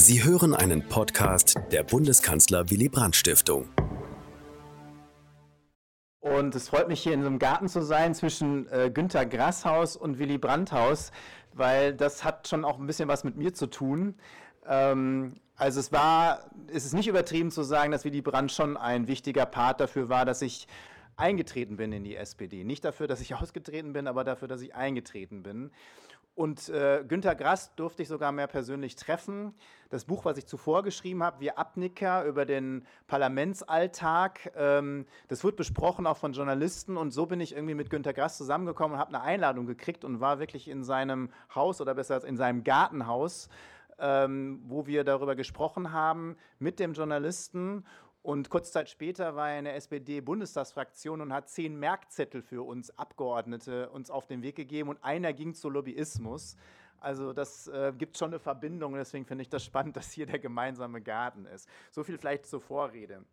Sie hören einen Podcast der Bundeskanzler Willy Brandt Stiftung. Und es freut mich, hier in so einem Garten zu sein zwischen äh, Günter Grasshaus und Willy Brandt Haus, weil das hat schon auch ein bisschen was mit mir zu tun. Ähm, also es war, es ist nicht übertrieben zu sagen, dass Willy Brandt schon ein wichtiger Part dafür war, dass ich eingetreten bin in die SPD. Nicht dafür, dass ich ausgetreten bin, aber dafür, dass ich eingetreten bin. Und äh, Günter Grass durfte ich sogar mehr persönlich treffen. Das Buch, was ich zuvor geschrieben habe, Wir Abnicker über den Parlamentsalltag, ähm, das wird besprochen auch von Journalisten. Und so bin ich irgendwie mit Günter Grass zusammengekommen und habe eine Einladung gekriegt und war wirklich in seinem Haus oder besser in seinem Gartenhaus, ähm, wo wir darüber gesprochen haben mit dem Journalisten. Und kurz Zeit später war er in der SPD-Bundestagsfraktion und hat zehn Merkzettel für uns Abgeordnete uns auf den Weg gegeben und einer ging zu Lobbyismus. Also das äh, gibt schon eine Verbindung deswegen finde ich das spannend, dass hier der gemeinsame Garten ist. So viel vielleicht zur Vorrede.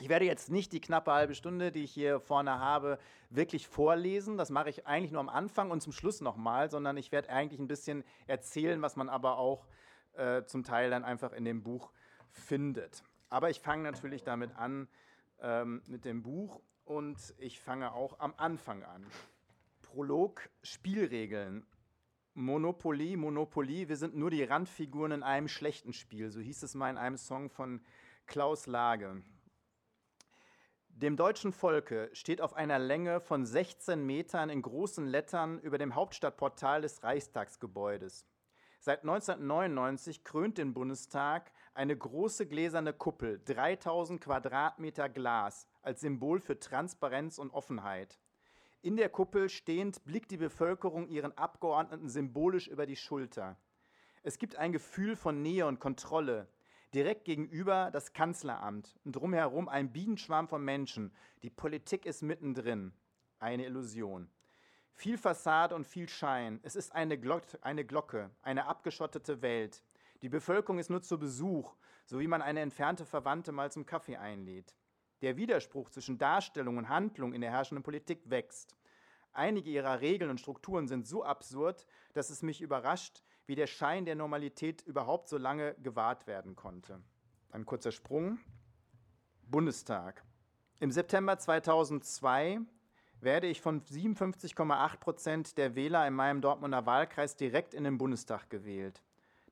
Ich werde jetzt nicht die knappe halbe Stunde, die ich hier vorne habe, wirklich vorlesen. Das mache ich eigentlich nur am Anfang und zum Schluss nochmal, sondern ich werde eigentlich ein bisschen erzählen, was man aber auch äh, zum Teil dann einfach in dem Buch findet. Aber ich fange natürlich damit an, ähm, mit dem Buch und ich fange auch am Anfang an. Prolog, Spielregeln. Monopoly, Monopoly, wir sind nur die Randfiguren in einem schlechten Spiel, so hieß es mal in einem Song von Klaus Lage. Dem deutschen Volke steht auf einer Länge von 16 Metern in großen Lettern über dem Hauptstadtportal des Reichstagsgebäudes. Seit 1999 krönt den Bundestag eine große gläserne Kuppel, 3000 Quadratmeter Glas, als Symbol für Transparenz und Offenheit. In der Kuppel stehend blickt die Bevölkerung ihren Abgeordneten symbolisch über die Schulter. Es gibt ein Gefühl von Nähe und Kontrolle. Direkt gegenüber das Kanzleramt und drumherum ein Bienenschwarm von Menschen. Die Politik ist mittendrin. Eine Illusion. Viel Fassade und viel Schein. Es ist eine, Glock eine Glocke, eine abgeschottete Welt. Die Bevölkerung ist nur zu Besuch, so wie man eine entfernte Verwandte mal zum Kaffee einlädt. Der Widerspruch zwischen Darstellung und Handlung in der herrschenden Politik wächst. Einige ihrer Regeln und Strukturen sind so absurd, dass es mich überrascht, wie der Schein der Normalität überhaupt so lange gewahrt werden konnte. Ein kurzer Sprung. Bundestag. Im September 2002 werde ich von 57,8 Prozent der Wähler in meinem Dortmunder Wahlkreis direkt in den Bundestag gewählt.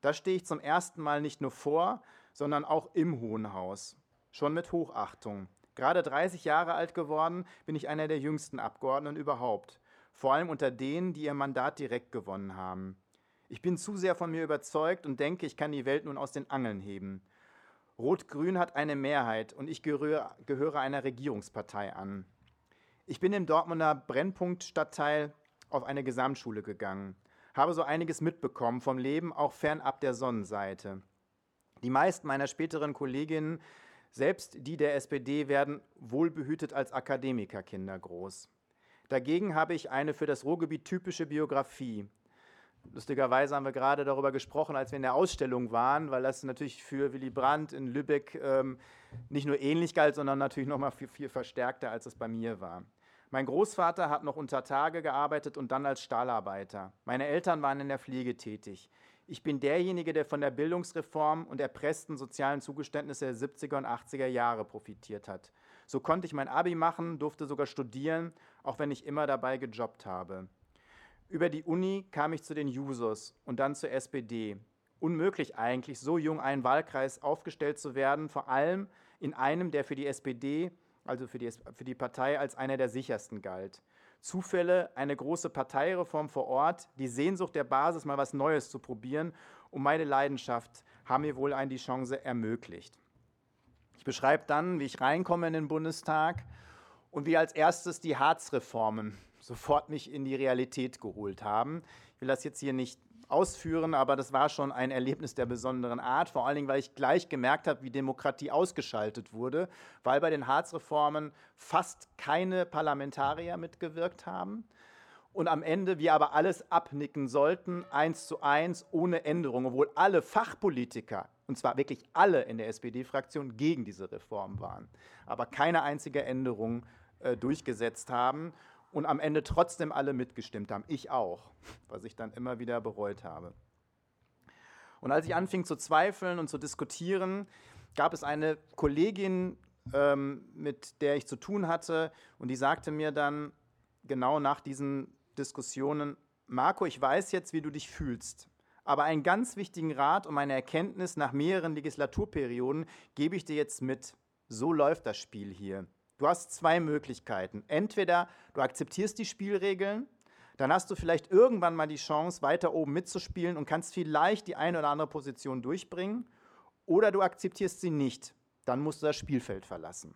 Da stehe ich zum ersten Mal nicht nur vor, sondern auch im Hohen Haus. Schon mit Hochachtung. Gerade 30 Jahre alt geworden, bin ich einer der jüngsten Abgeordneten überhaupt. Vor allem unter denen, die ihr Mandat direkt gewonnen haben. Ich bin zu sehr von mir überzeugt und denke, ich kann die Welt nun aus den Angeln heben. Rot-Grün hat eine Mehrheit und ich gehöre, gehöre einer Regierungspartei an. Ich bin im Dortmunder Brennpunktstadtteil auf eine Gesamtschule gegangen habe so einiges mitbekommen vom Leben auch fernab der Sonnenseite. Die meisten meiner späteren Kolleginnen, selbst die der SPD, werden wohlbehütet als Akademikerkinder groß. Dagegen habe ich eine für das Ruhrgebiet typische Biografie. Lustigerweise haben wir gerade darüber gesprochen, als wir in der Ausstellung waren, weil das natürlich für Willy Brandt in Lübeck ähm, nicht nur ähnlich galt, sondern natürlich noch mal viel, viel verstärkter, als es bei mir war. Mein Großvater hat noch unter Tage gearbeitet und dann als Stahlarbeiter. Meine Eltern waren in der Pflege tätig. Ich bin derjenige, der von der Bildungsreform und erpressten sozialen Zugeständnisse der 70er und 80er Jahre profitiert hat. So konnte ich mein Abi machen, durfte sogar studieren, auch wenn ich immer dabei gejobbt habe. Über die Uni kam ich zu den Jusos und dann zur SPD. Unmöglich eigentlich, so jung einen Wahlkreis aufgestellt zu werden, vor allem in einem, der für die SPD also für die, für die Partei, als einer der sichersten galt. Zufälle, eine große Parteireform vor Ort, die Sehnsucht der Basis, mal was Neues zu probieren und meine Leidenschaft haben mir wohl ein die Chance ermöglicht. Ich beschreibe dann, wie ich reinkomme in den Bundestag und wie als erstes die Harzreformen sofort mich in die Realität geholt haben. Ich will das jetzt hier nicht ausführen, aber das war schon ein Erlebnis der besonderen Art, vor allen Dingen, weil ich gleich gemerkt habe, wie Demokratie ausgeschaltet wurde, weil bei den Harzreformen fast keine Parlamentarier mitgewirkt haben und am Ende wir aber alles abnicken sollten, eins zu eins, ohne Änderung, obwohl alle Fachpolitiker, und zwar wirklich alle in der SPD-Fraktion, gegen diese Reform waren, aber keine einzige Änderung äh, durchgesetzt haben und am Ende trotzdem alle mitgestimmt haben. Ich auch, was ich dann immer wieder bereut habe. Und als ich anfing zu zweifeln und zu diskutieren, gab es eine Kollegin, ähm, mit der ich zu tun hatte, und die sagte mir dann genau nach diesen Diskussionen, Marco, ich weiß jetzt, wie du dich fühlst. Aber einen ganz wichtigen Rat und eine Erkenntnis nach mehreren Legislaturperioden gebe ich dir jetzt mit. So läuft das Spiel hier. Du hast zwei Möglichkeiten. Entweder du akzeptierst die Spielregeln, dann hast du vielleicht irgendwann mal die Chance, weiter oben mitzuspielen und kannst vielleicht die eine oder andere Position durchbringen, oder du akzeptierst sie nicht, dann musst du das Spielfeld verlassen.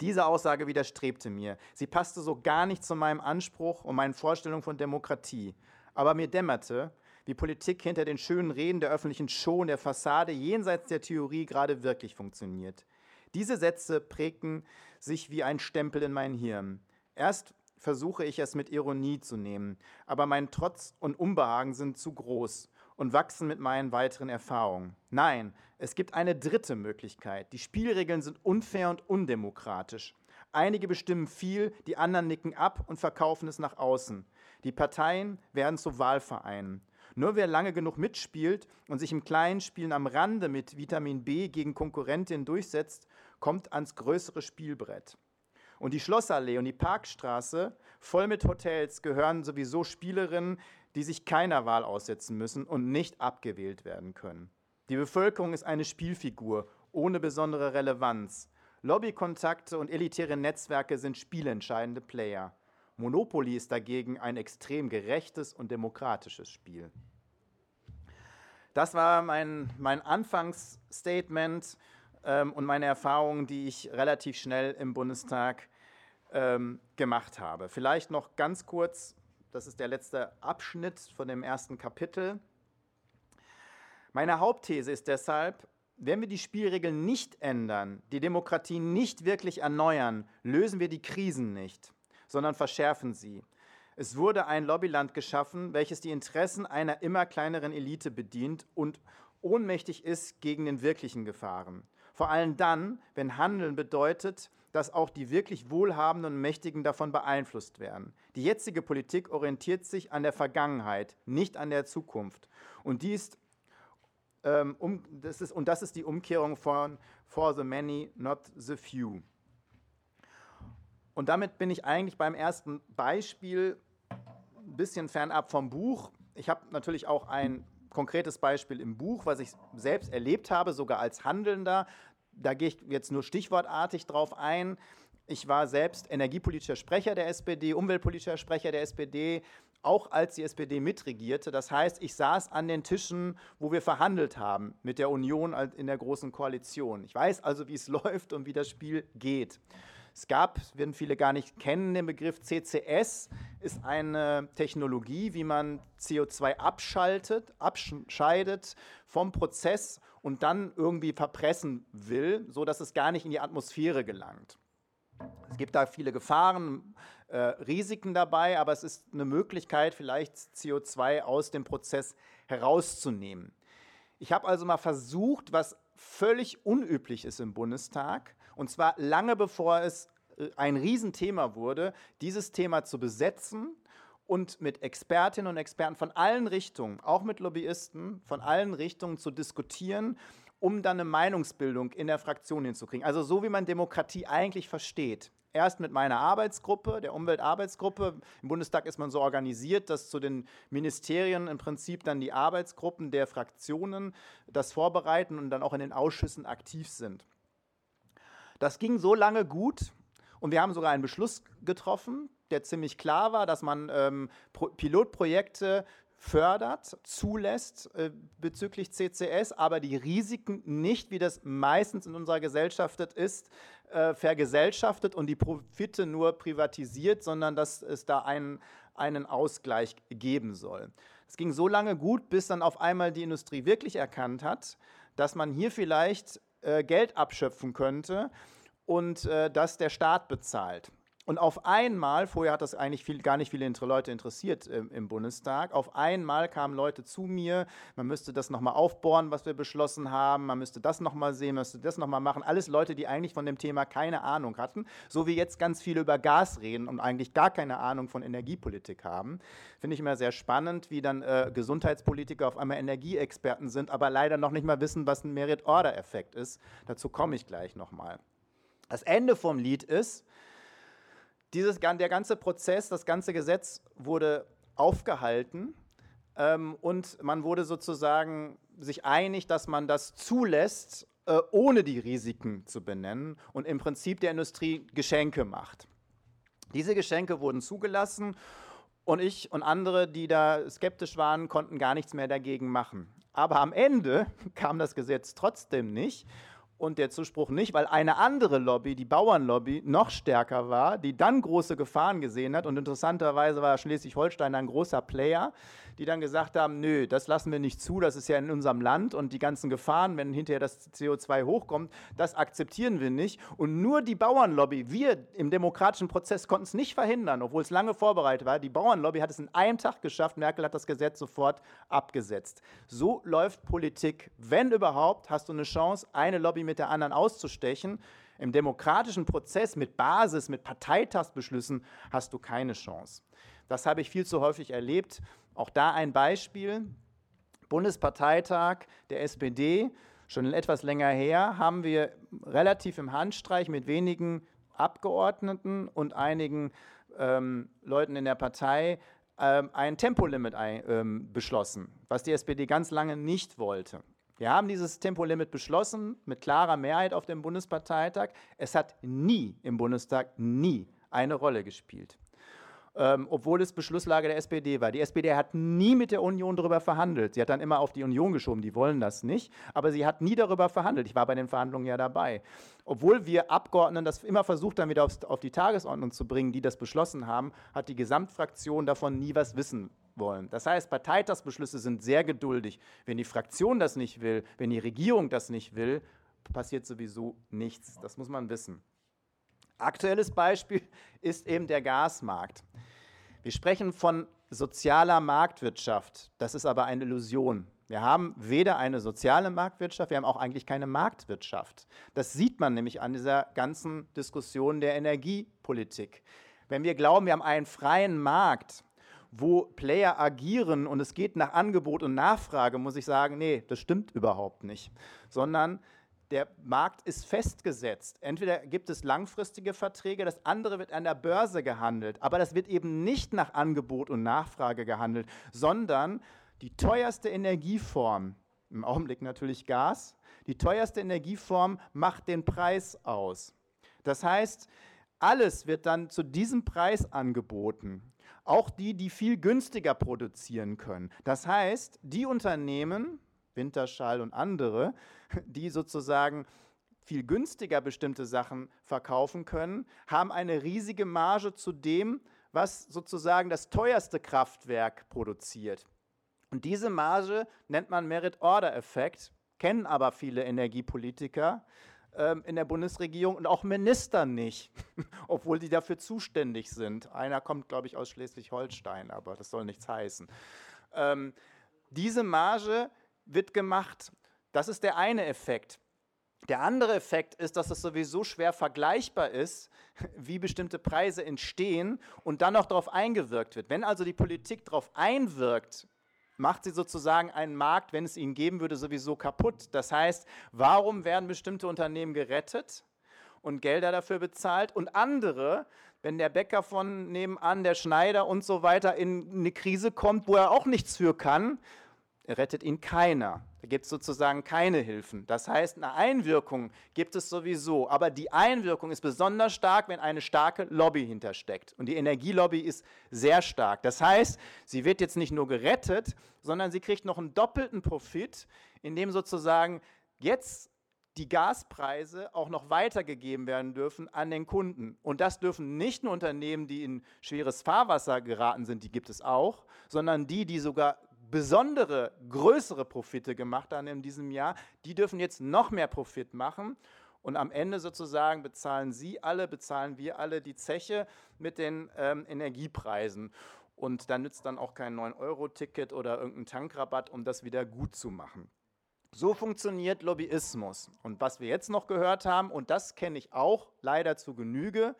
Diese Aussage widerstrebte mir. Sie passte so gar nicht zu meinem Anspruch und meinen Vorstellungen von Demokratie. Aber mir dämmerte, wie Politik hinter den schönen Reden der öffentlichen Show und der Fassade jenseits der Theorie gerade wirklich funktioniert. Diese Sätze prägten sich wie ein Stempel in mein Hirn. Erst versuche ich es mit Ironie zu nehmen, aber mein Trotz und Unbehagen sind zu groß und wachsen mit meinen weiteren Erfahrungen. Nein, es gibt eine dritte Möglichkeit. Die Spielregeln sind unfair und undemokratisch. Einige bestimmen viel, die anderen nicken ab und verkaufen es nach außen. Die Parteien werden zu Wahlvereinen. Nur wer lange genug mitspielt und sich im kleinen Spielen am Rande mit Vitamin B gegen Konkurrentinnen durchsetzt, kommt ans größere Spielbrett. Und die Schlossallee und die Parkstraße, voll mit Hotels, gehören sowieso Spielerinnen, die sich keiner Wahl aussetzen müssen und nicht abgewählt werden können. Die Bevölkerung ist eine Spielfigur ohne besondere Relevanz. Lobbykontakte und elitäre Netzwerke sind spielentscheidende Player. Monopoly ist dagegen ein extrem gerechtes und demokratisches Spiel. Das war mein, mein Anfangsstatement ähm, und meine Erfahrungen, die ich relativ schnell im Bundestag ähm, gemacht habe. Vielleicht noch ganz kurz, das ist der letzte Abschnitt von dem ersten Kapitel. Meine Hauptthese ist deshalb, wenn wir die Spielregeln nicht ändern, die Demokratie nicht wirklich erneuern, lösen wir die Krisen nicht sondern verschärfen sie. Es wurde ein Lobbyland geschaffen, welches die Interessen einer immer kleineren Elite bedient und ohnmächtig ist gegen den wirklichen Gefahren. Vor allem dann, wenn Handeln bedeutet, dass auch die wirklich Wohlhabenden und Mächtigen davon beeinflusst werden. Die jetzige Politik orientiert sich an der Vergangenheit, nicht an der Zukunft. Und, dies, ähm, um, das ist, und das ist die Umkehrung von For the Many, not the Few. Und damit bin ich eigentlich beim ersten Beispiel ein bisschen fernab vom Buch. Ich habe natürlich auch ein konkretes Beispiel im Buch, was ich selbst erlebt habe, sogar als Handelnder. Da gehe ich jetzt nur stichwortartig drauf ein. Ich war selbst energiepolitischer Sprecher der SPD, umweltpolitischer Sprecher der SPD, auch als die SPD mitregierte. Das heißt, ich saß an den Tischen, wo wir verhandelt haben mit der Union in der Großen Koalition. Ich weiß also, wie es läuft und wie das Spiel geht. Es gab, werden viele gar nicht kennen, den Begriff CCS, ist eine Technologie, wie man CO2 abschaltet, abscheidet vom Prozess und dann irgendwie verpressen will, sodass es gar nicht in die Atmosphäre gelangt. Es gibt da viele Gefahren, äh, Risiken dabei, aber es ist eine Möglichkeit, vielleicht CO2 aus dem Prozess herauszunehmen. Ich habe also mal versucht, was völlig unüblich ist im Bundestag, und zwar lange bevor es äh, ein Riesenthema wurde, dieses Thema zu besetzen und mit Expertinnen und Experten von allen Richtungen, auch mit Lobbyisten von allen Richtungen zu diskutieren, um dann eine Meinungsbildung in der Fraktion hinzukriegen. Also so wie man Demokratie eigentlich versteht. Erst mit meiner Arbeitsgruppe, der Umweltarbeitsgruppe. Im Bundestag ist man so organisiert, dass zu den Ministerien im Prinzip dann die Arbeitsgruppen der Fraktionen das vorbereiten und dann auch in den Ausschüssen aktiv sind. Das ging so lange gut und wir haben sogar einen Beschluss getroffen, der ziemlich klar war, dass man ähm, Pilotprojekte fördert, zulässt äh, bezüglich CCS, aber die Risiken nicht, wie das meistens in unserer Gesellschaft ist, äh, vergesellschaftet und die Profite nur privatisiert, sondern dass es da einen, einen Ausgleich geben soll. Es ging so lange gut, bis dann auf einmal die Industrie wirklich erkannt hat, dass man hier vielleicht Geld abschöpfen könnte und äh, das der Staat bezahlt. Und auf einmal, vorher hat das eigentlich viel, gar nicht viele Leute interessiert im, im, Bundestag, auf einmal kamen Leute zu mir, man müsste das nochmal aufbohren, was wir beschlossen haben, man müsste das nochmal sehen, man müsste das nochmal machen. Alles Leute, die eigentlich von dem Thema keine Ahnung hatten, so wie jetzt ganz viele über Gas reden und eigentlich gar keine Ahnung von Energiepolitik haben. Finde ich immer sehr spannend, wie dann äh, Gesundheitspolitiker auf einmal Energieexperten sind, aber leider noch nicht mal wissen, was ein Merit-Order-Effekt ist. Dazu komme ich gleich nochmal. Das Ende vom Lied ist, dieses, der ganze Prozess, das ganze Gesetz wurde aufgehalten ähm, und man wurde sozusagen sich einig, dass man das zulässt, äh, ohne die Risiken zu benennen und im Prinzip der Industrie Geschenke macht. Diese Geschenke wurden zugelassen und ich und andere, die da skeptisch waren, konnten gar nichts mehr dagegen machen. Aber am Ende kam das Gesetz trotzdem nicht und der Zuspruch nicht, weil eine andere Lobby, die Bauernlobby, noch stärker war, die dann große Gefahren gesehen hat. Und interessanterweise war Schleswig-Holstein ein großer Player, die dann gesagt haben, nö, das lassen wir nicht zu, das ist ja in unserem Land und die ganzen Gefahren, wenn hinterher das CO2 hochkommt, das akzeptieren wir nicht. Und nur die Bauernlobby, wir im demokratischen Prozess konnten es nicht verhindern, obwohl es lange vorbereitet war. Die Bauernlobby hat es in einem Tag geschafft, Merkel hat das Gesetz sofort abgesetzt. So läuft Politik. Wenn überhaupt, hast du eine Chance, eine Lobby mit der anderen auszustechen. Im demokratischen Prozess mit Basis, mit Parteitagsbeschlüssen hast du keine Chance. Das habe ich viel zu häufig erlebt. Auch da ein Beispiel. Bundesparteitag der SPD, schon etwas länger her, haben wir relativ im Handstreich mit wenigen Abgeordneten und einigen ähm, Leuten in der Partei ähm, ein Tempolimit ein, ähm, beschlossen, was die SPD ganz lange nicht wollte. Wir haben dieses Tempolimit beschlossen mit klarer Mehrheit auf dem Bundesparteitag. Es hat nie im Bundestag nie eine Rolle gespielt ähm, obwohl es Beschlusslage der SPD war. Die SPD hat nie mit der Union darüber verhandelt. Sie hat dann immer auf die Union geschoben, die wollen das nicht, aber sie hat nie darüber verhandelt. Ich war bei den Verhandlungen ja dabei. Obwohl wir Abgeordneten das immer versucht haben, wieder aufs, auf die Tagesordnung zu bringen, die das beschlossen haben, hat die Gesamtfraktion davon nie was wissen wollen. Das heißt, Parteitagsbeschlüsse sind sehr geduldig. Wenn die Fraktion das nicht will, wenn die Regierung das nicht will, passiert sowieso nichts. Das muss man wissen. Aktuelles Beispiel ist eben der Gasmarkt. Wir sprechen von sozialer Marktwirtschaft. Das ist aber eine Illusion. Wir haben weder eine soziale Marktwirtschaft, wir haben auch eigentlich keine Marktwirtschaft. Das sieht man nämlich an dieser ganzen Diskussion der Energiepolitik. Wenn wir glauben, wir haben einen freien Markt, wo Player agieren und es geht nach Angebot und Nachfrage, muss ich sagen, nee, das stimmt überhaupt nicht. Sondern der Markt ist festgesetzt. Entweder gibt es langfristige Verträge, das andere wird an der Börse gehandelt. Aber das wird eben nicht nach Angebot und Nachfrage gehandelt, sondern die teuerste Energieform, im Augenblick natürlich Gas, die teuerste Energieform macht den Preis aus. Das heißt, alles wird dann zu diesem Preis angeboten. Auch die, die viel günstiger produzieren können. Das heißt, die Unternehmen, Winterschall und andere, die sozusagen viel günstiger bestimmte Sachen verkaufen können, haben eine riesige Marge zu dem, was sozusagen das teuerste Kraftwerk produziert. Und diese Marge nennt man Merit-Order-Effekt, kennen aber viele Energiepolitiker ähm, in der Bundesregierung und auch Minister nicht, obwohl die dafür zuständig sind. Einer kommt, glaube ich, aus Schleswig-Holstein, aber das soll nichts heißen. Ähm, diese Marge wird gemacht. Das ist der eine Effekt. Der andere Effekt ist, dass es sowieso schwer vergleichbar ist, wie bestimmte Preise entstehen und dann noch darauf eingewirkt wird. Wenn also die Politik darauf einwirkt, macht sie sozusagen einen Markt, wenn es ihn geben würde, sowieso kaputt. Das heißt, warum werden bestimmte Unternehmen gerettet und Gelder dafür bezahlt und andere, wenn der Bäcker von nebenan, der Schneider und so weiter in eine Krise kommt, wo er auch nichts für kann, rettet ihn keiner. Da gibt es sozusagen keine Hilfen. Das heißt, eine Einwirkung gibt es sowieso, aber die Einwirkung ist besonders stark, wenn eine starke Lobby hintersteckt. Und die Energielobby ist sehr stark. Das heißt, sie wird jetzt nicht nur gerettet, sondern sie kriegt noch einen doppelten Profit, indem sozusagen jetzt die Gaspreise auch noch weitergegeben werden dürfen an den Kunden. Und das dürfen nicht nur Unternehmen, die in schweres Fahrwasser geraten sind, die gibt es auch, sondern die, die sogar besondere, größere Profite gemacht haben in diesem Jahr, die dürfen jetzt noch mehr Profit machen. Und am Ende sozusagen bezahlen Sie alle, bezahlen wir alle die Zeche mit den ähm, Energiepreisen. Und da nützt dann auch kein 9-Euro-Ticket oder irgendein Tankrabatt, um das wieder gut zu machen. So funktioniert Lobbyismus. Und was wir jetzt noch gehört haben, und das kenne ich auch leider zu Genüge,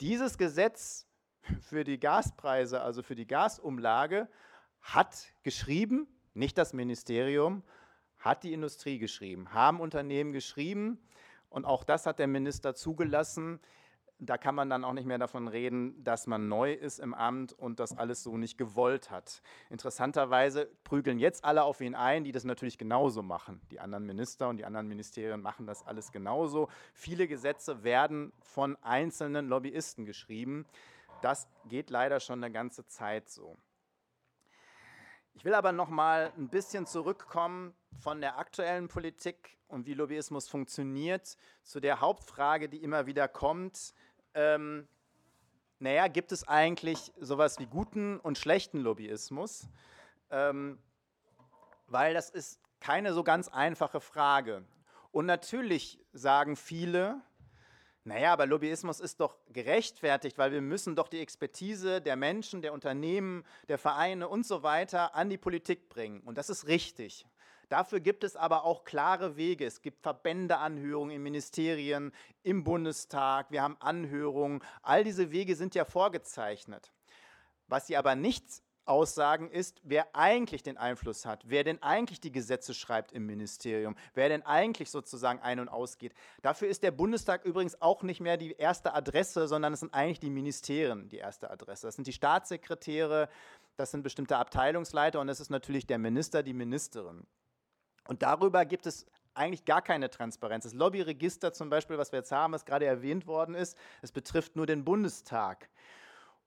dieses Gesetz für die Gaspreise, also für die Gasumlage, hat geschrieben, nicht das Ministerium, hat die Industrie geschrieben, haben Unternehmen geschrieben und auch das hat der Minister zugelassen. Da kann man dann auch nicht mehr davon reden, dass man neu ist im Amt und das alles so nicht gewollt hat. Interessanterweise prügeln jetzt alle auf ihn ein, die das natürlich genauso machen. Die anderen Minister und die anderen Ministerien machen das alles genauso. Viele Gesetze werden von einzelnen Lobbyisten geschrieben. Das geht leider schon eine ganze Zeit so. Ich will aber noch mal ein bisschen zurückkommen von der aktuellen Politik und wie Lobbyismus funktioniert zu der Hauptfrage, die immer wieder kommt. Ähm, naja, gibt es eigentlich sowas wie guten und schlechten Lobbyismus? Ähm, weil das ist keine so ganz einfache Frage. Und natürlich sagen viele, naja, aber Lobbyismus ist doch gerechtfertigt, weil wir müssen doch die Expertise der Menschen, der Unternehmen, der Vereine und so weiter an die Politik bringen. Und das ist richtig. Dafür gibt es aber auch klare Wege. Es gibt Verbändeanhörungen in Ministerien, im Bundestag, wir haben Anhörungen. All diese Wege sind ja vorgezeichnet. Was sie aber nicht aussagen, ist, wer eigentlich den Einfluss hat, wer denn eigentlich die Gesetze schreibt im Ministerium, wer denn eigentlich sozusagen ein- und ausgeht. Dafür ist der Bundestag übrigens auch nicht mehr die erste Adresse, sondern es sind eigentlich die Ministerien die erste Adresse. Das sind die Staatssekretäre, das sind bestimmte Abteilungsleiter und es ist natürlich der Minister, die Ministerin. Und darüber gibt es eigentlich gar keine Transparenz. Das Lobbyregister zum Beispiel, was wir jetzt haben, was gerade erwähnt worden ist, es betrifft nur den Bundestag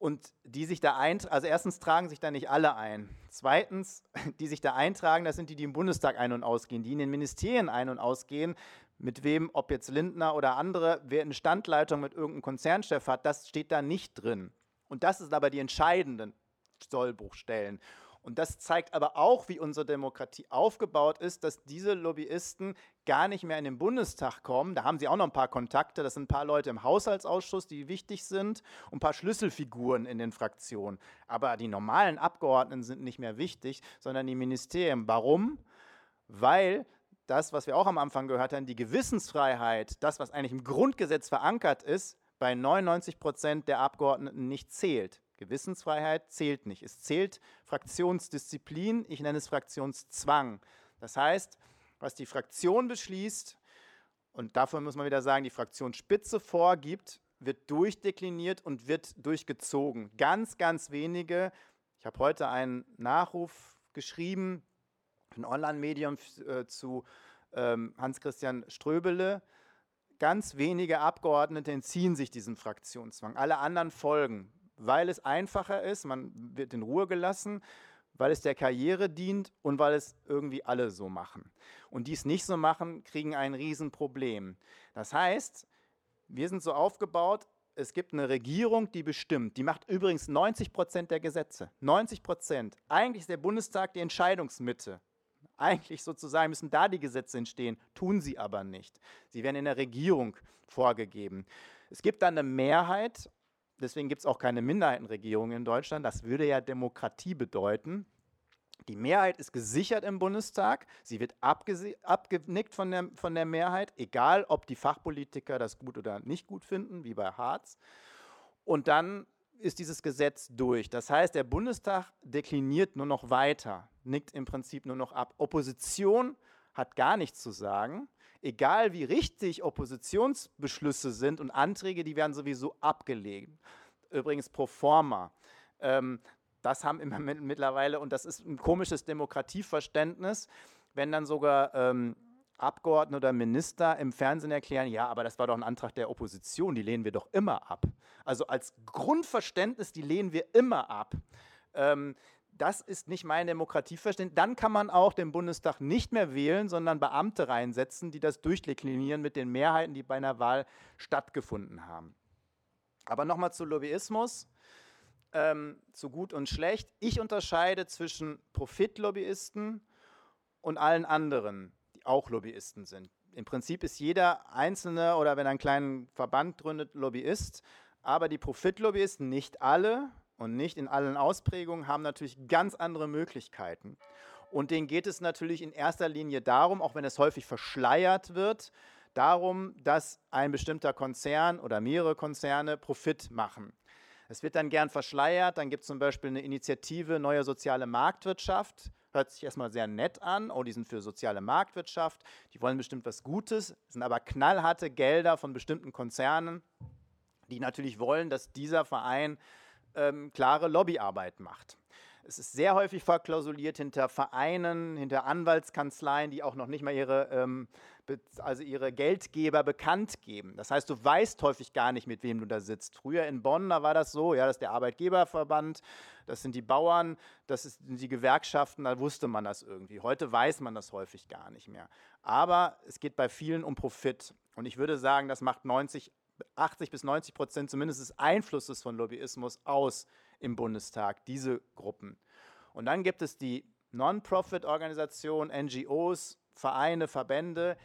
und die sich da eintragen, also erstens tragen sich da nicht alle ein. Zweitens, die sich da eintragen, das sind die, die im Bundestag ein- und ausgehen, die in den Ministerien ein- und ausgehen. Mit wem, ob jetzt Lindner oder andere, wer eine Standleitung mit irgendeinem Konzernchef hat, das steht da nicht drin. Und das sind aber die entscheidenden Sollbruchstellen. Und das zeigt aber auch, wie unsere Demokratie aufgebaut ist, dass diese Lobbyisten gar nicht mehr in den Bundestag kommen. Da haben sie auch noch ein paar Kontakte. Das sind ein paar Leute im Haushaltsausschuss, die wichtig sind und ein paar Schlüsselfiguren in den Fraktionen. Aber die normalen Abgeordneten sind nicht mehr wichtig, sondern die Ministerien. Warum? Weil das, was wir auch am Anfang gehört haben, die Gewissensfreiheit, das, was eigentlich im Grundgesetz verankert ist, bei 99 Prozent der Abgeordneten nicht zählt. Gewissensfreiheit zählt nicht. Es zählt Fraktionsdisziplin, ich nenne es Fraktionszwang. Das heißt, was die Fraktion beschließt, und dafür muss man wieder sagen, die Fraktionsspitze vorgibt, wird durchdekliniert und wird durchgezogen. Ganz, ganz wenige. Ich habe heute einen Nachruf geschrieben, ein Online-Medium äh, zu ähm, Hans-Christian Ströbele. Ganz wenige Abgeordnete entziehen sich diesem Fraktionszwang. Alle anderen folgen weil es einfacher ist, man wird in Ruhe gelassen, weil es der Karriere dient und weil es irgendwie alle so machen. Und die es nicht so machen, kriegen ein Riesenproblem. Das heißt, wir sind so aufgebaut, es gibt eine Regierung, die bestimmt. Die macht übrigens 90 Prozent der Gesetze. 90 Prozent. Eigentlich ist der Bundestag die Entscheidungsmitte. Eigentlich sozusagen müssen da die Gesetze entstehen, tun sie aber nicht. Sie werden in der Regierung vorgegeben. Es gibt dann eine Mehrheit Deswegen gibt es auch keine Minderheitenregierung in Deutschland. Das würde ja Demokratie bedeuten. Die Mehrheit ist gesichert im Bundestag. Sie wird abgenickt von der, von der Mehrheit, egal ob die Fachpolitiker das gut oder nicht gut finden, wie bei Harz. Und dann ist dieses Gesetz durch. Das heißt, der Bundestag dekliniert nur noch weiter, nickt im Prinzip nur noch ab. Opposition hat gar nichts zu sagen egal wie richtig Oppositionsbeschlüsse sind und Anträge, die werden sowieso abgelehnt. Übrigens pro forma. Ähm, das haben immer mittlerweile, und das ist ein komisches Demokratieverständnis, wenn dann sogar ähm, Abgeordnete oder Minister im Fernsehen erklären, ja, aber das war doch ein Antrag der Opposition, die lehnen wir doch immer ab. Also als Grundverständnis, die lehnen wir immer ab. Ähm, das ist nicht mein Demokratieverständnis. Dann kann man auch den Bundestag nicht mehr wählen, sondern Beamte reinsetzen, die das durchdeklinieren mit den Mehrheiten, die bei einer Wahl stattgefunden haben. Aber nochmal zu Lobbyismus, ähm, zu gut und schlecht. Ich unterscheide zwischen Profitlobbyisten und allen anderen, die auch Lobbyisten sind. Im Prinzip ist jeder Einzelne oder wenn er einen kleinen Verband gründet, Lobbyist, aber die Profitlobbyisten, nicht alle und nicht in allen Ausprägungen, haben natürlich ganz andere Möglichkeiten. Und denen geht es natürlich in erster Linie darum, auch wenn es häufig verschleiert wird, darum, dass ein bestimmter Konzern oder mehrere Konzerne Profit machen. Es wird dann gern verschleiert, dann gibt es zum Beispiel eine Initiative Neue Soziale Marktwirtschaft, hört sich erstmal sehr nett an, oh, die sind für soziale Marktwirtschaft, die wollen bestimmt was Gutes, sind aber knallharte Gelder von bestimmten Konzernen, die natürlich wollen, dass dieser Verein ähm, klare Lobbyarbeit macht. Es ist sehr häufig verklausuliert hinter Vereinen, hinter Anwaltskanzleien, die auch noch nicht mal ihre, ähm, also ihre Geldgeber bekannt geben. Das heißt, du weißt häufig gar nicht, mit wem du da sitzt. Früher in Bonn, da war das so, ja, das ist der Arbeitgeberverband, das sind die Bauern, das sind die Gewerkschaften, da wusste man das irgendwie. Heute weiß man das häufig gar nicht mehr. Aber es geht bei vielen um Profit. Und ich würde sagen, das macht 90, 80 bis 90 Prozent zumindest des Einflusses von Lobbyismus aus im Bundestag, diese Gruppen. Und dann gibt es die Non-Profit-Organisationen, NGOs, Vereine, Verbände.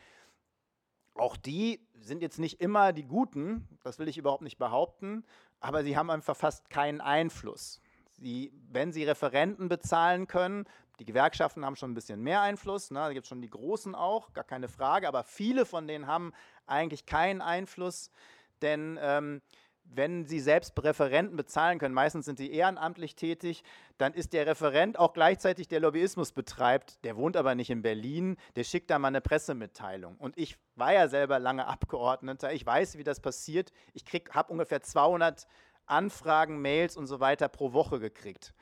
Auch die sind jetzt nicht immer die Guten, das will ich überhaupt nicht behaupten, aber sie haben einfach fast keinen Einfluss. Sie, wenn sie Referenten bezahlen können, die Gewerkschaften haben schon ein bisschen mehr Einfluss, ne, da gibt es schon die Großen auch, gar keine Frage, aber viele von denen haben eigentlich keinen Einfluss, denn ähm, wenn Sie selbst Referenten bezahlen können, meistens sind sie ehrenamtlich tätig, dann ist der Referent auch gleichzeitig der Lobbyismus betreibt, der wohnt aber nicht in Berlin, der schickt da mal eine Pressemitteilung. Und ich war ja selber lange Abgeordneter, ich weiß, wie das passiert. Ich habe ungefähr 200 Anfragen, Mails und so weiter pro Woche gekriegt.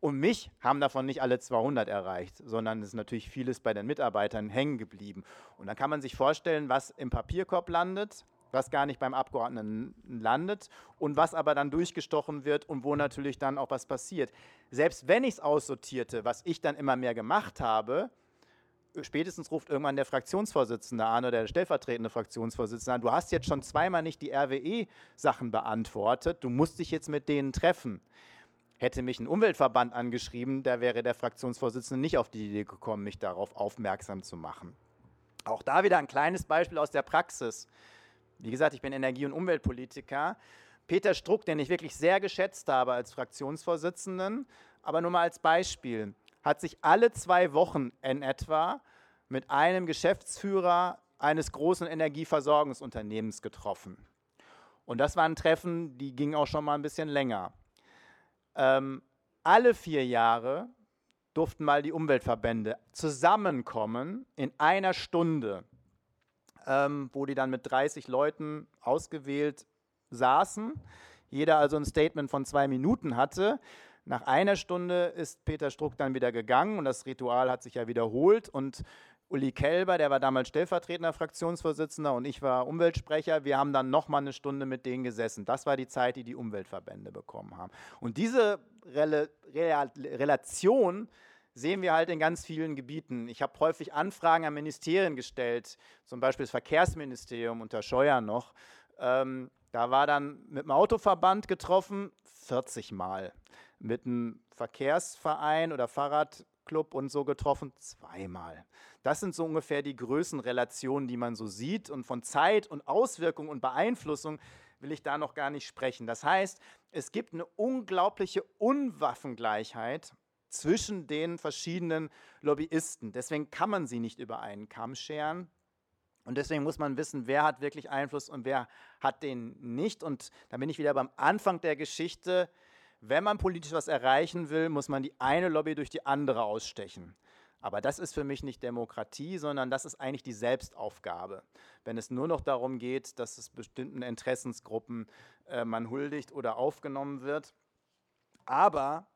Und mich haben davon nicht alle 200 erreicht, sondern es ist natürlich vieles bei den Mitarbeitern hängen geblieben. Und dann kann man sich vorstellen, was im Papierkorb landet, was gar nicht beim Abgeordneten landet und was aber dann durchgestochen wird und wo natürlich dann auch was passiert. Selbst wenn ich es aussortierte, was ich dann immer mehr gemacht habe, spätestens ruft irgendwann der Fraktionsvorsitzende an oder der stellvertretende Fraktionsvorsitzende an, du hast jetzt schon zweimal nicht die RWE-Sachen beantwortet, du musst dich jetzt mit denen treffen. Hätte mich ein Umweltverband angeschrieben, da wäre der Fraktionsvorsitzende nicht auf die Idee gekommen, mich darauf aufmerksam zu machen. Auch da wieder ein kleines Beispiel aus der Praxis. Wie gesagt, ich bin Energie- und Umweltpolitiker. Peter Struck, den ich wirklich sehr geschätzt habe als Fraktionsvorsitzenden, aber nur mal als Beispiel, hat sich alle zwei Wochen in etwa mit einem Geschäftsführer eines großen Energieversorgungsunternehmens getroffen. Und das waren Treffen, die gingen auch schon mal ein bisschen länger. Ähm, alle vier Jahre durften mal die Umweltverbände zusammenkommen in einer Stunde ähm, wo die dann mit 30 Leuten ausgewählt saßen. Jeder also ein Statement von zwei Minuten hatte. Nach einer Stunde ist Peter Struck dann wieder gegangen und das Ritual hat sich ja wiederholt. Und Uli Kelber, der war damals stellvertretender Fraktionsvorsitzender und ich war Umweltsprecher. Wir haben dann nochmal eine Stunde mit denen gesessen. Das war die Zeit, die die Umweltverbände bekommen haben. Und diese Rel Rel Relation sehen wir halt in ganz vielen Gebieten. Ich habe häufig Anfragen an Ministerien gestellt, zum Beispiel das Verkehrsministerium unter Scheuer noch. Ähm, da war dann mit dem Autoverband getroffen, 40 Mal. Mit einem Verkehrsverein oder Fahrradclub und so getroffen, zweimal. Das sind so ungefähr die Größenrelationen, die man so sieht. Und von Zeit und Auswirkung und Beeinflussung will ich da noch gar nicht sprechen. Das heißt, es gibt eine unglaubliche Unwaffengleichheit zwischen den verschiedenen Lobbyisten. Deswegen kann man sie nicht über einen Kamm scheren. Und deswegen muss man wissen, wer hat wirklich Einfluss und wer hat den nicht. Und da bin ich wieder beim Anfang der Geschichte. Wenn man politisch was erreichen will, muss man die eine Lobby durch die andere ausstechen. Aber das ist für mich nicht Demokratie, sondern das ist eigentlich die Selbstaufgabe. Wenn es nur noch darum geht, dass es bestimmten Interessensgruppen äh, man huldigt oder aufgenommen wird. Aber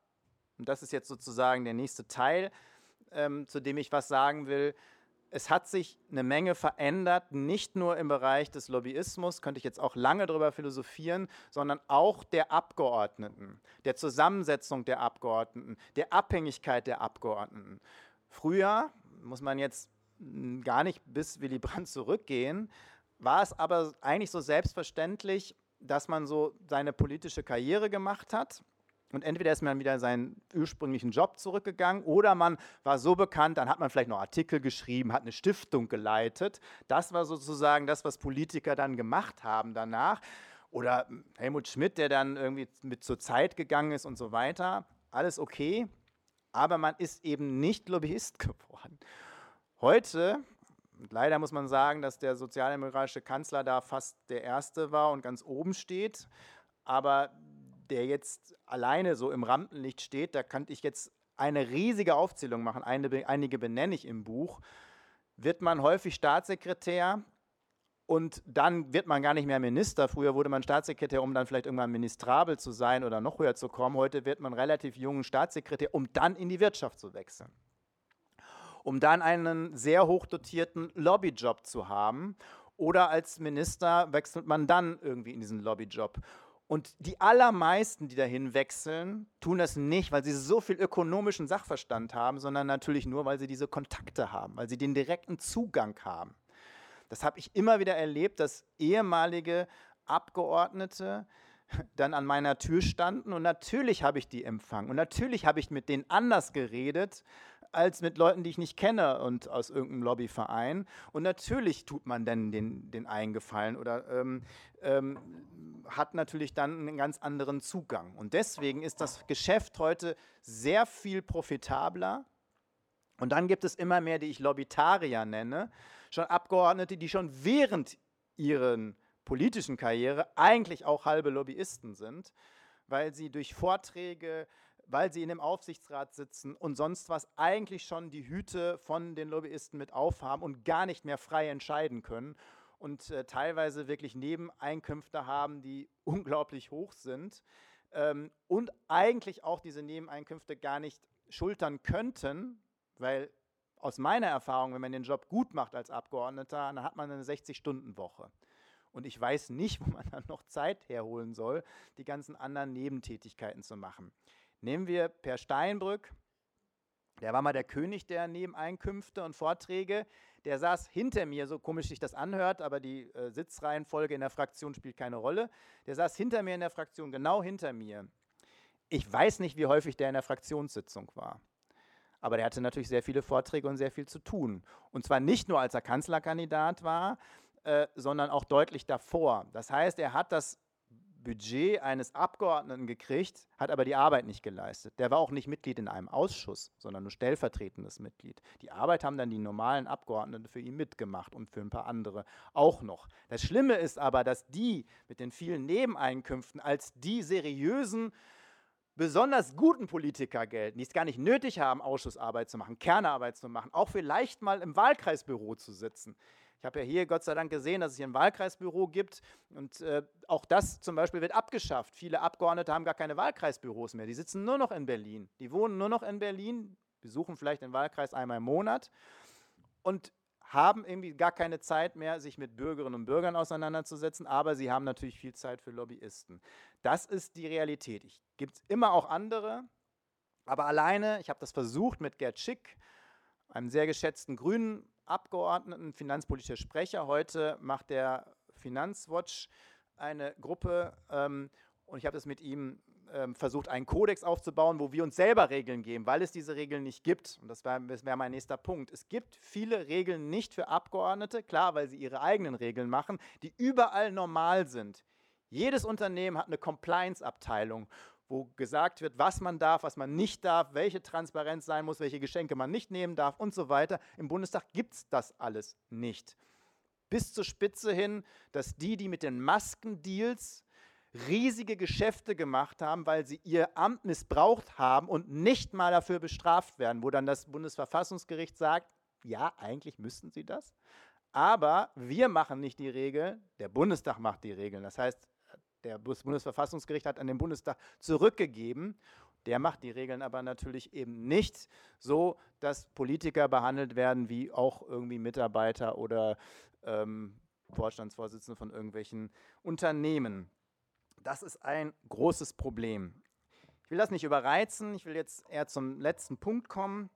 und das ist jetzt sozusagen der nächste Teil, ähm, zu dem ich was sagen will. Es hat sich eine Menge verändert, nicht nur im Bereich des Lobbyismus, könnte ich jetzt auch lange darüber philosophieren, sondern auch der Abgeordneten, der Zusammensetzung der Abgeordneten, der Abhängigkeit der Abgeordneten. Früher, muss man jetzt gar nicht bis Willy Brandt zurückgehen, war es aber eigentlich so selbstverständlich, dass man so seine politische Karriere gemacht hat und entweder ist man wieder seinen ursprünglichen Job zurückgegangen oder man war so bekannt, dann hat man vielleicht noch Artikel geschrieben, hat eine Stiftung geleitet. Das war sozusagen das, was Politiker dann gemacht haben danach. Oder Helmut Schmidt, der dann irgendwie mit zur Zeit gegangen ist und so weiter. Alles okay, aber man ist eben nicht Lobbyist geworden. Heute, leider muss man sagen, dass der sozialdemokratische Kanzler da fast der Erste war und ganz oben steht. Aber der jetzt alleine so im Rampenlicht steht, da kann ich jetzt eine riesige Aufzählung machen, eine, einige benenne ich im Buch, wird man häufig Staatssekretär und dann wird man gar nicht mehr Minister. Früher wurde man Staatssekretär, um dann vielleicht irgendwann ministrabel zu sein oder noch höher zu kommen. Heute wird man relativ jungen Staatssekretär, um dann in die Wirtschaft zu wechseln. Um dann einen sehr hochdotierten Lobbyjob zu haben. Oder als Minister wechselt man dann irgendwie in diesen Lobbyjob. Und die allermeisten, die dahin wechseln, tun das nicht, weil sie so viel ökonomischen Sachverstand haben, sondern natürlich nur, weil sie diese Kontakte haben, weil sie den direkten Zugang haben. Das habe ich immer wieder erlebt, dass ehemalige Abgeordnete dann an meiner Tür standen und natürlich habe ich die empfangen und natürlich habe ich mit denen anders geredet als mit Leuten, die ich nicht kenne und aus irgendeinem Lobbyverein. Und natürlich tut man dann den, den Eingefallen oder ähm, ähm, hat natürlich dann einen ganz anderen Zugang. Und deswegen ist das Geschäft heute sehr viel profitabler. Und dann gibt es immer mehr, die ich Lobbytarier nenne, schon Abgeordnete, die schon während ihren politischen Karriere eigentlich auch halbe Lobbyisten sind, weil sie durch Vorträge, weil sie in dem Aufsichtsrat sitzen und sonst was eigentlich schon die Hüte von den Lobbyisten mit aufhaben und gar nicht mehr frei entscheiden können und äh, teilweise wirklich Nebeneinkünfte haben, die unglaublich hoch sind ähm, und eigentlich auch diese Nebeneinkünfte gar nicht schultern könnten, weil aus meiner Erfahrung, wenn man den Job gut macht als Abgeordneter, dann hat man eine 60-Stunden-Woche. Und ich weiß nicht, wo man dann noch Zeit herholen soll, die ganzen anderen Nebentätigkeiten zu machen. Nehmen wir Per Steinbrück, der war mal der König der Nebeneinkünfte und Vorträge. Der saß hinter mir, so komisch sich das anhört, aber die äh, Sitzreihenfolge in der Fraktion spielt keine Rolle. Der saß hinter mir in der Fraktion, genau hinter mir. Ich weiß nicht, wie häufig der in der Fraktionssitzung war. Aber der hatte natürlich sehr viele Vorträge und sehr viel zu tun. Und zwar nicht nur, als er Kanzlerkandidat war, äh, sondern auch deutlich davor. Das heißt, er hat das Budget eines Abgeordneten gekriegt, hat aber die Arbeit nicht geleistet. Der war auch nicht Mitglied in einem Ausschuss, sondern nur stellvertretendes Mitglied. Die Arbeit haben dann die normalen Abgeordneten für ihn mitgemacht und für ein paar andere auch noch. Das Schlimme ist aber, dass die mit den vielen Nebeneinkünften als die seriösen besonders guten Politiker gelten, die es gar nicht nötig haben, Ausschussarbeit zu machen, Kernarbeit zu machen, auch vielleicht mal im Wahlkreisbüro zu sitzen. Ich habe ja hier Gott sei Dank gesehen, dass es hier ein Wahlkreisbüro gibt und äh, auch das zum Beispiel wird abgeschafft. Viele Abgeordnete haben gar keine Wahlkreisbüros mehr, die sitzen nur noch in Berlin. Die wohnen nur noch in Berlin, besuchen vielleicht den Wahlkreis einmal im Monat und haben irgendwie gar keine Zeit mehr, sich mit Bürgerinnen und Bürgern auseinanderzusetzen, aber sie haben natürlich viel Zeit für Lobbyisten. Das ist die Realität. Es gibt immer auch andere, aber alleine, ich habe das versucht mit Gerd Schick, einem sehr geschätzten grünen Abgeordneten, finanzpolitischer Sprecher. Heute macht der Finanzwatch eine Gruppe ähm, und ich habe das mit ihm ähm, versucht, einen Kodex aufzubauen, wo wir uns selber Regeln geben, weil es diese Regeln nicht gibt. Und das wäre wär mein nächster Punkt. Es gibt viele Regeln nicht für Abgeordnete, klar, weil sie ihre eigenen Regeln machen, die überall normal sind. Jedes Unternehmen hat eine Compliance-Abteilung, wo gesagt wird, was man darf, was man nicht darf, welche Transparenz sein muss, welche Geschenke man nicht nehmen darf und so weiter. Im Bundestag gibt es das alles nicht. Bis zur Spitze hin, dass die, die mit den Maskendeals riesige Geschäfte gemacht haben, weil sie ihr Amt missbraucht haben und nicht mal dafür bestraft werden, wo dann das Bundesverfassungsgericht sagt, ja, eigentlich müssten sie das, aber wir machen nicht die Regeln, der Bundestag macht die Regeln. Das heißt, der Bundesverfassungsgericht hat an den Bundestag zurückgegeben. Der macht die Regeln aber natürlich eben nicht so, dass Politiker behandelt werden wie auch irgendwie Mitarbeiter oder ähm, Vorstandsvorsitzende von irgendwelchen Unternehmen. Das ist ein großes Problem. Ich will das nicht überreizen, ich will jetzt eher zum letzten Punkt kommen.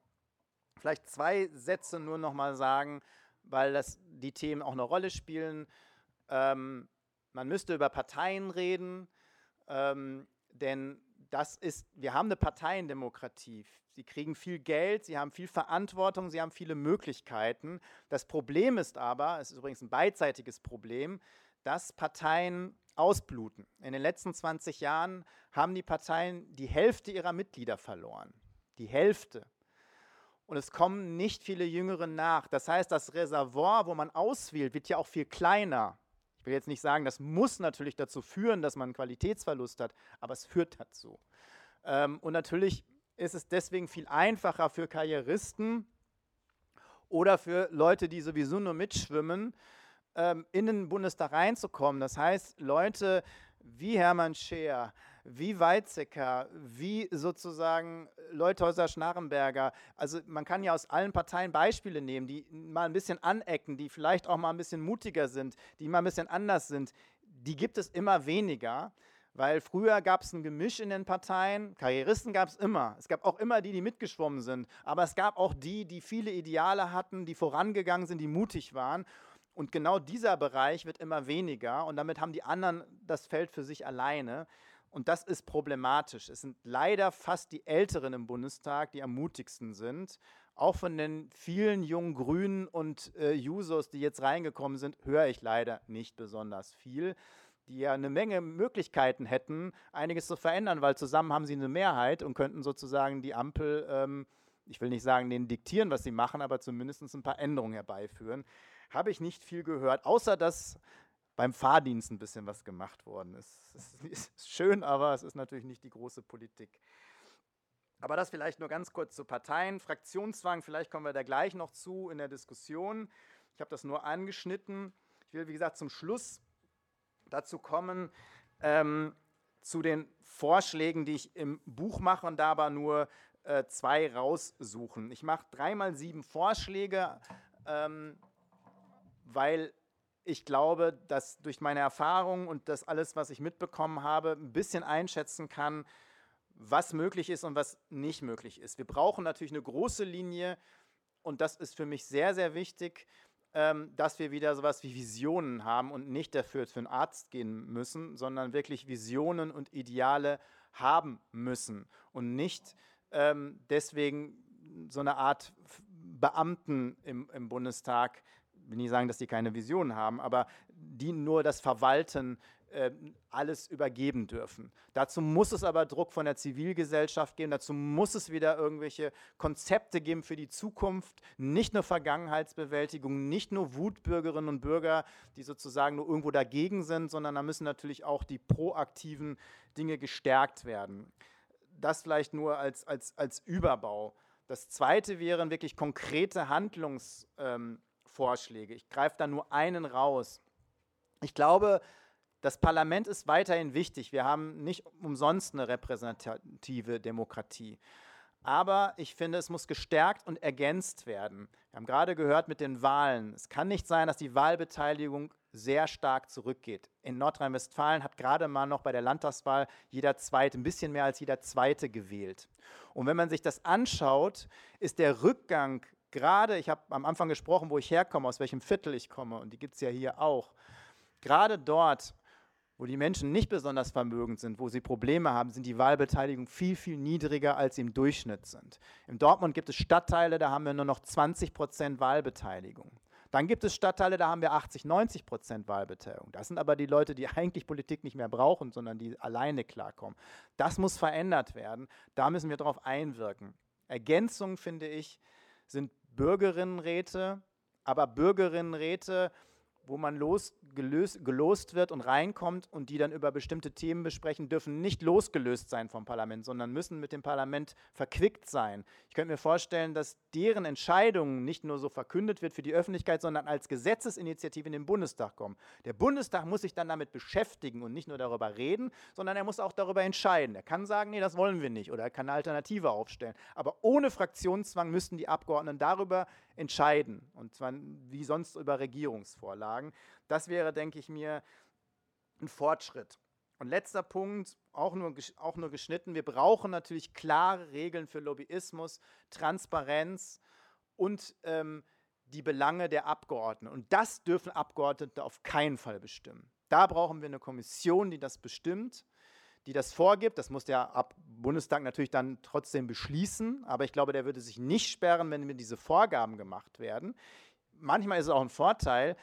Vielleicht zwei Sätze nur noch mal sagen, weil das die Themen auch eine Rolle spielen. Ähm, man müsste über Parteien reden, ähm, denn das ist, wir haben eine Parteiendemokratie. Sie kriegen viel Geld, sie haben viel Verantwortung, sie haben viele Möglichkeiten. Das Problem ist aber, es ist übrigens ein beidseitiges Problem, dass Parteien ausbluten. In den letzten 20 Jahren haben die Parteien die Hälfte ihrer Mitglieder verloren. Die Hälfte. Und es kommen nicht viele Jüngere nach. Das heißt, das Reservoir, wo man auswählt, wird ja auch viel kleiner. Ich will jetzt nicht sagen, das muss natürlich dazu führen, dass man einen Qualitätsverlust hat, aber es führt dazu. Ähm, und natürlich ist es deswegen viel einfacher für Karrieristen oder für Leute, die sowieso nur mitschwimmen, ähm, in den Bundestag reinzukommen. Das heißt, Leute wie Hermann Scheer, wie Weizsäcker, wie sozusagen Leuthäuser Schnarrenberger. Also man kann ja aus allen Parteien Beispiele nehmen, die mal ein bisschen anecken, die vielleicht auch mal ein bisschen mutiger sind, die mal ein bisschen anders sind. Die gibt es immer weniger. Weil früher gab es ein Gemisch in den Parteien, Karrieristen gab es immer. Es gab auch immer die, die mitgeschwommen sind. Aber es gab auch die, die viele Ideale hatten, die vorangegangen sind, die mutig waren. Und genau dieser Bereich wird immer weniger und damit haben die anderen das Feld für sich alleine. Und das ist problematisch. Es sind leider fast die Älteren im Bundestag, die am mutigsten sind. Auch von den vielen jungen Grünen und äh, Jusos, die jetzt reingekommen sind, höre ich leider nicht besonders viel, die ja eine Menge Möglichkeiten hätten, einiges zu verändern, weil zusammen haben sie eine Mehrheit und könnten sozusagen die Ampel, ähm, ich will nicht sagen, denen diktieren, was sie machen, aber zumindest ein paar Änderungen herbeiführen habe ich nicht viel gehört, außer dass beim Fahrdienst ein bisschen was gemacht worden ist. Es ist schön, aber es ist natürlich nicht die große Politik. Aber das vielleicht nur ganz kurz zu Parteien. Fraktionszwang, vielleicht kommen wir da gleich noch zu in der Diskussion. Ich habe das nur angeschnitten. Ich will, wie gesagt, zum Schluss dazu kommen, ähm, zu den Vorschlägen, die ich im Buch mache und da aber nur äh, zwei raussuchen. Ich mache dreimal sieben Vorschläge. Ähm, weil ich glaube, dass durch meine Erfahrung und das alles, was ich mitbekommen habe, ein bisschen einschätzen kann, was möglich ist und was nicht möglich ist. Wir brauchen natürlich eine große Linie und das ist für mich sehr, sehr wichtig, ähm, dass wir wieder sowas wie Visionen haben und nicht dafür für einen Arzt gehen müssen, sondern wirklich Visionen und Ideale haben müssen und nicht ähm, deswegen so eine Art Beamten im, im Bundestag will nicht sagen, dass die keine Vision haben, aber die nur das Verwalten äh, alles übergeben dürfen. Dazu muss es aber Druck von der Zivilgesellschaft geben, dazu muss es wieder irgendwelche Konzepte geben für die Zukunft, nicht nur Vergangenheitsbewältigung, nicht nur Wutbürgerinnen und Bürger, die sozusagen nur irgendwo dagegen sind, sondern da müssen natürlich auch die proaktiven Dinge gestärkt werden. Das vielleicht nur als, als, als Überbau. Das Zweite wären wirklich konkrete Handlungs- ähm, Vorschläge. Ich greife da nur einen raus. Ich glaube, das Parlament ist weiterhin wichtig. Wir haben nicht umsonst eine repräsentative Demokratie. Aber ich finde, es muss gestärkt und ergänzt werden. Wir haben gerade gehört mit den Wahlen. Es kann nicht sein, dass die Wahlbeteiligung sehr stark zurückgeht. In Nordrhein-Westfalen hat gerade mal noch bei der Landtagswahl jeder Zweite, ein bisschen mehr als jeder Zweite gewählt. Und wenn man sich das anschaut, ist der Rückgang gerade, ich habe am Anfang gesprochen, wo ich herkomme, aus welchem Viertel ich komme, und die gibt es ja hier auch, gerade dort, wo die Menschen nicht besonders vermögend sind, wo sie Probleme haben, sind die Wahlbeteiligung viel, viel niedriger, als sie im Durchschnitt sind. In Dortmund gibt es Stadtteile, da haben wir nur noch 20 Prozent Wahlbeteiligung. Dann gibt es Stadtteile, da haben wir 80, 90 Prozent Wahlbeteiligung. Das sind aber die Leute, die eigentlich Politik nicht mehr brauchen, sondern die alleine klarkommen. Das muss verändert werden. Da müssen wir darauf einwirken. Ergänzung, finde ich, sind Bürgerinnenräte, aber Bürgerinnenräte, wo man los, gelöst, gelost wird und reinkommt und die dann über bestimmte Themen besprechen, dürfen nicht losgelöst sein vom Parlament, sondern müssen mit dem Parlament verquickt sein. Ich könnte mir vorstellen, dass deren Entscheidungen nicht nur so verkündet wird für die Öffentlichkeit, sondern als Gesetzesinitiative in den Bundestag kommen. Der Bundestag muss sich dann damit beschäftigen und nicht nur darüber reden, sondern er muss auch darüber entscheiden. Er kann sagen, nee, das wollen wir nicht oder er kann eine Alternative aufstellen. Aber ohne Fraktionszwang müssten die Abgeordneten darüber entscheiden und zwar wie sonst über Regierungsvorlagen. Das wäre, denke ich mir, ein Fortschritt. Und letzter Punkt, auch nur, auch nur geschnitten, wir brauchen natürlich klare Regeln für Lobbyismus, Transparenz und ähm, die Belange der Abgeordneten. Und das dürfen Abgeordnete auf keinen Fall bestimmen. Da brauchen wir eine Kommission, die das bestimmt, die das vorgibt. Das muss der Bundestag natürlich dann trotzdem beschließen, aber ich glaube, der würde sich nicht sperren, wenn mir diese Vorgaben gemacht werden. Manchmal ist es auch ein Vorteil,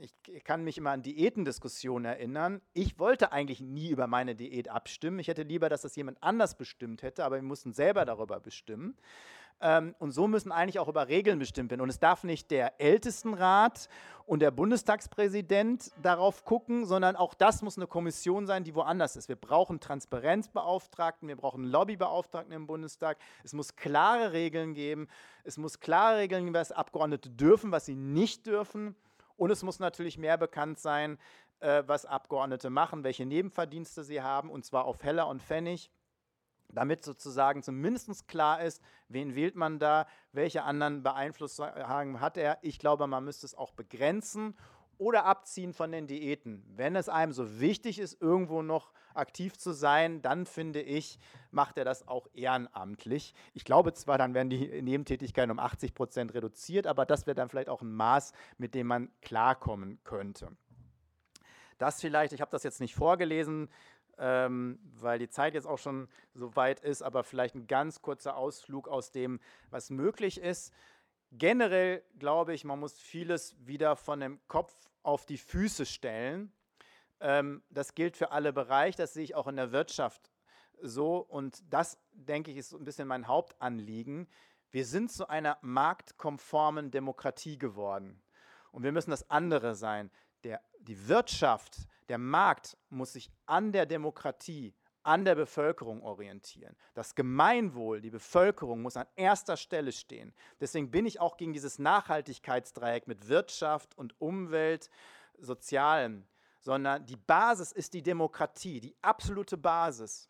ich kann mich immer an Diätendiskussionen erinnern. Ich wollte eigentlich nie über meine Diät abstimmen. Ich hätte lieber, dass das jemand anders bestimmt hätte, aber wir mussten selber darüber bestimmen. Ähm, und so müssen eigentlich auch über Regeln bestimmt werden. Und es darf nicht der Ältestenrat und der Bundestagspräsident darauf gucken, sondern auch das muss eine Kommission sein, die woanders ist. Wir brauchen Transparenzbeauftragten, wir brauchen Lobbybeauftragten im Bundestag. Es muss klare Regeln geben. Es muss klare Regeln geben, was Abgeordnete dürfen, was sie nicht dürfen. Und es muss natürlich mehr bekannt sein, äh, was Abgeordnete machen, welche Nebenverdienste sie haben, und zwar auf Heller und Pfennig, damit sozusagen zumindest klar ist, wen wählt man da, welche anderen Beeinflussungen hat er. Ich glaube, man müsste es auch begrenzen oder abziehen von den Diäten. Wenn es einem so wichtig ist, irgendwo noch aktiv zu sein, dann finde ich, macht er das auch ehrenamtlich. Ich glaube zwar, dann werden die Nebentätigkeiten um 80 Prozent reduziert, aber das wäre dann vielleicht auch ein Maß, mit dem man klarkommen könnte. Das vielleicht, ich habe das jetzt nicht vorgelesen, ähm, weil die Zeit jetzt auch schon so weit ist, aber vielleicht ein ganz kurzer Ausflug aus dem, was möglich ist. Generell glaube ich, man muss vieles wieder von dem Kopf auf die Füße stellen. Ähm, das gilt für alle Bereiche, das sehe ich auch in der Wirtschaft so. Und das, denke ich, ist so ein bisschen mein Hauptanliegen. Wir sind zu einer marktkonformen Demokratie geworden. Und wir müssen das andere sein. Der, die Wirtschaft, der Markt muss sich an der Demokratie, an der Bevölkerung orientieren. Das Gemeinwohl, die Bevölkerung muss an erster Stelle stehen. Deswegen bin ich auch gegen dieses Nachhaltigkeitsdreieck mit Wirtschaft und Umwelt, Sozialem, sondern die Basis ist die Demokratie, die absolute Basis.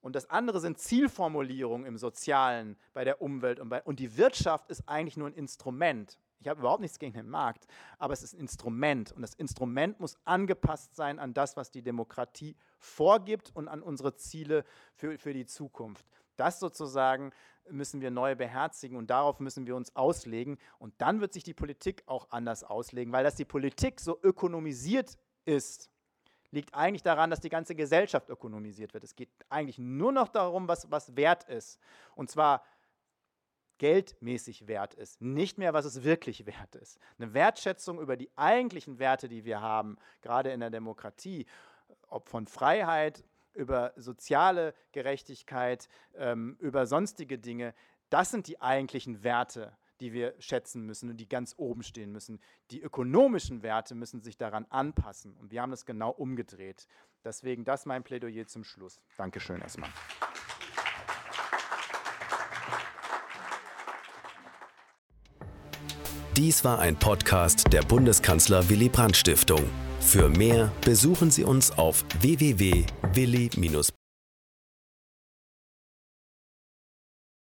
Und das andere sind Zielformulierungen im Sozialen, bei der Umwelt und, bei, und die Wirtschaft ist eigentlich nur ein Instrument. Ich habe überhaupt nichts gegen den Markt, aber es ist ein Instrument und das Instrument muss angepasst sein an das, was die Demokratie vorgibt und an unsere Ziele für, für die Zukunft. Das sozusagen müssen wir neu beherzigen und darauf müssen wir uns auslegen. Und dann wird sich die Politik auch anders auslegen, weil dass die Politik so ökonomisiert ist, liegt eigentlich daran, dass die ganze Gesellschaft ökonomisiert wird. Es geht eigentlich nur noch darum, was, was wert ist. Und zwar geldmäßig wert ist, nicht mehr, was es wirklich wert ist. Eine Wertschätzung über die eigentlichen Werte, die wir haben, gerade in der Demokratie, ob von Freiheit, über soziale Gerechtigkeit, ähm, über sonstige Dinge, das sind die eigentlichen Werte, die wir schätzen müssen und die ganz oben stehen müssen. Die ökonomischen Werte müssen sich daran anpassen. Und wir haben es genau umgedreht. Deswegen das mein Plädoyer zum Schluss. Dankeschön erstmal. Dies war ein Podcast der Bundeskanzler Willy Brandt Stiftung. Für mehr besuchen Sie uns auf www.willy-brandt.de.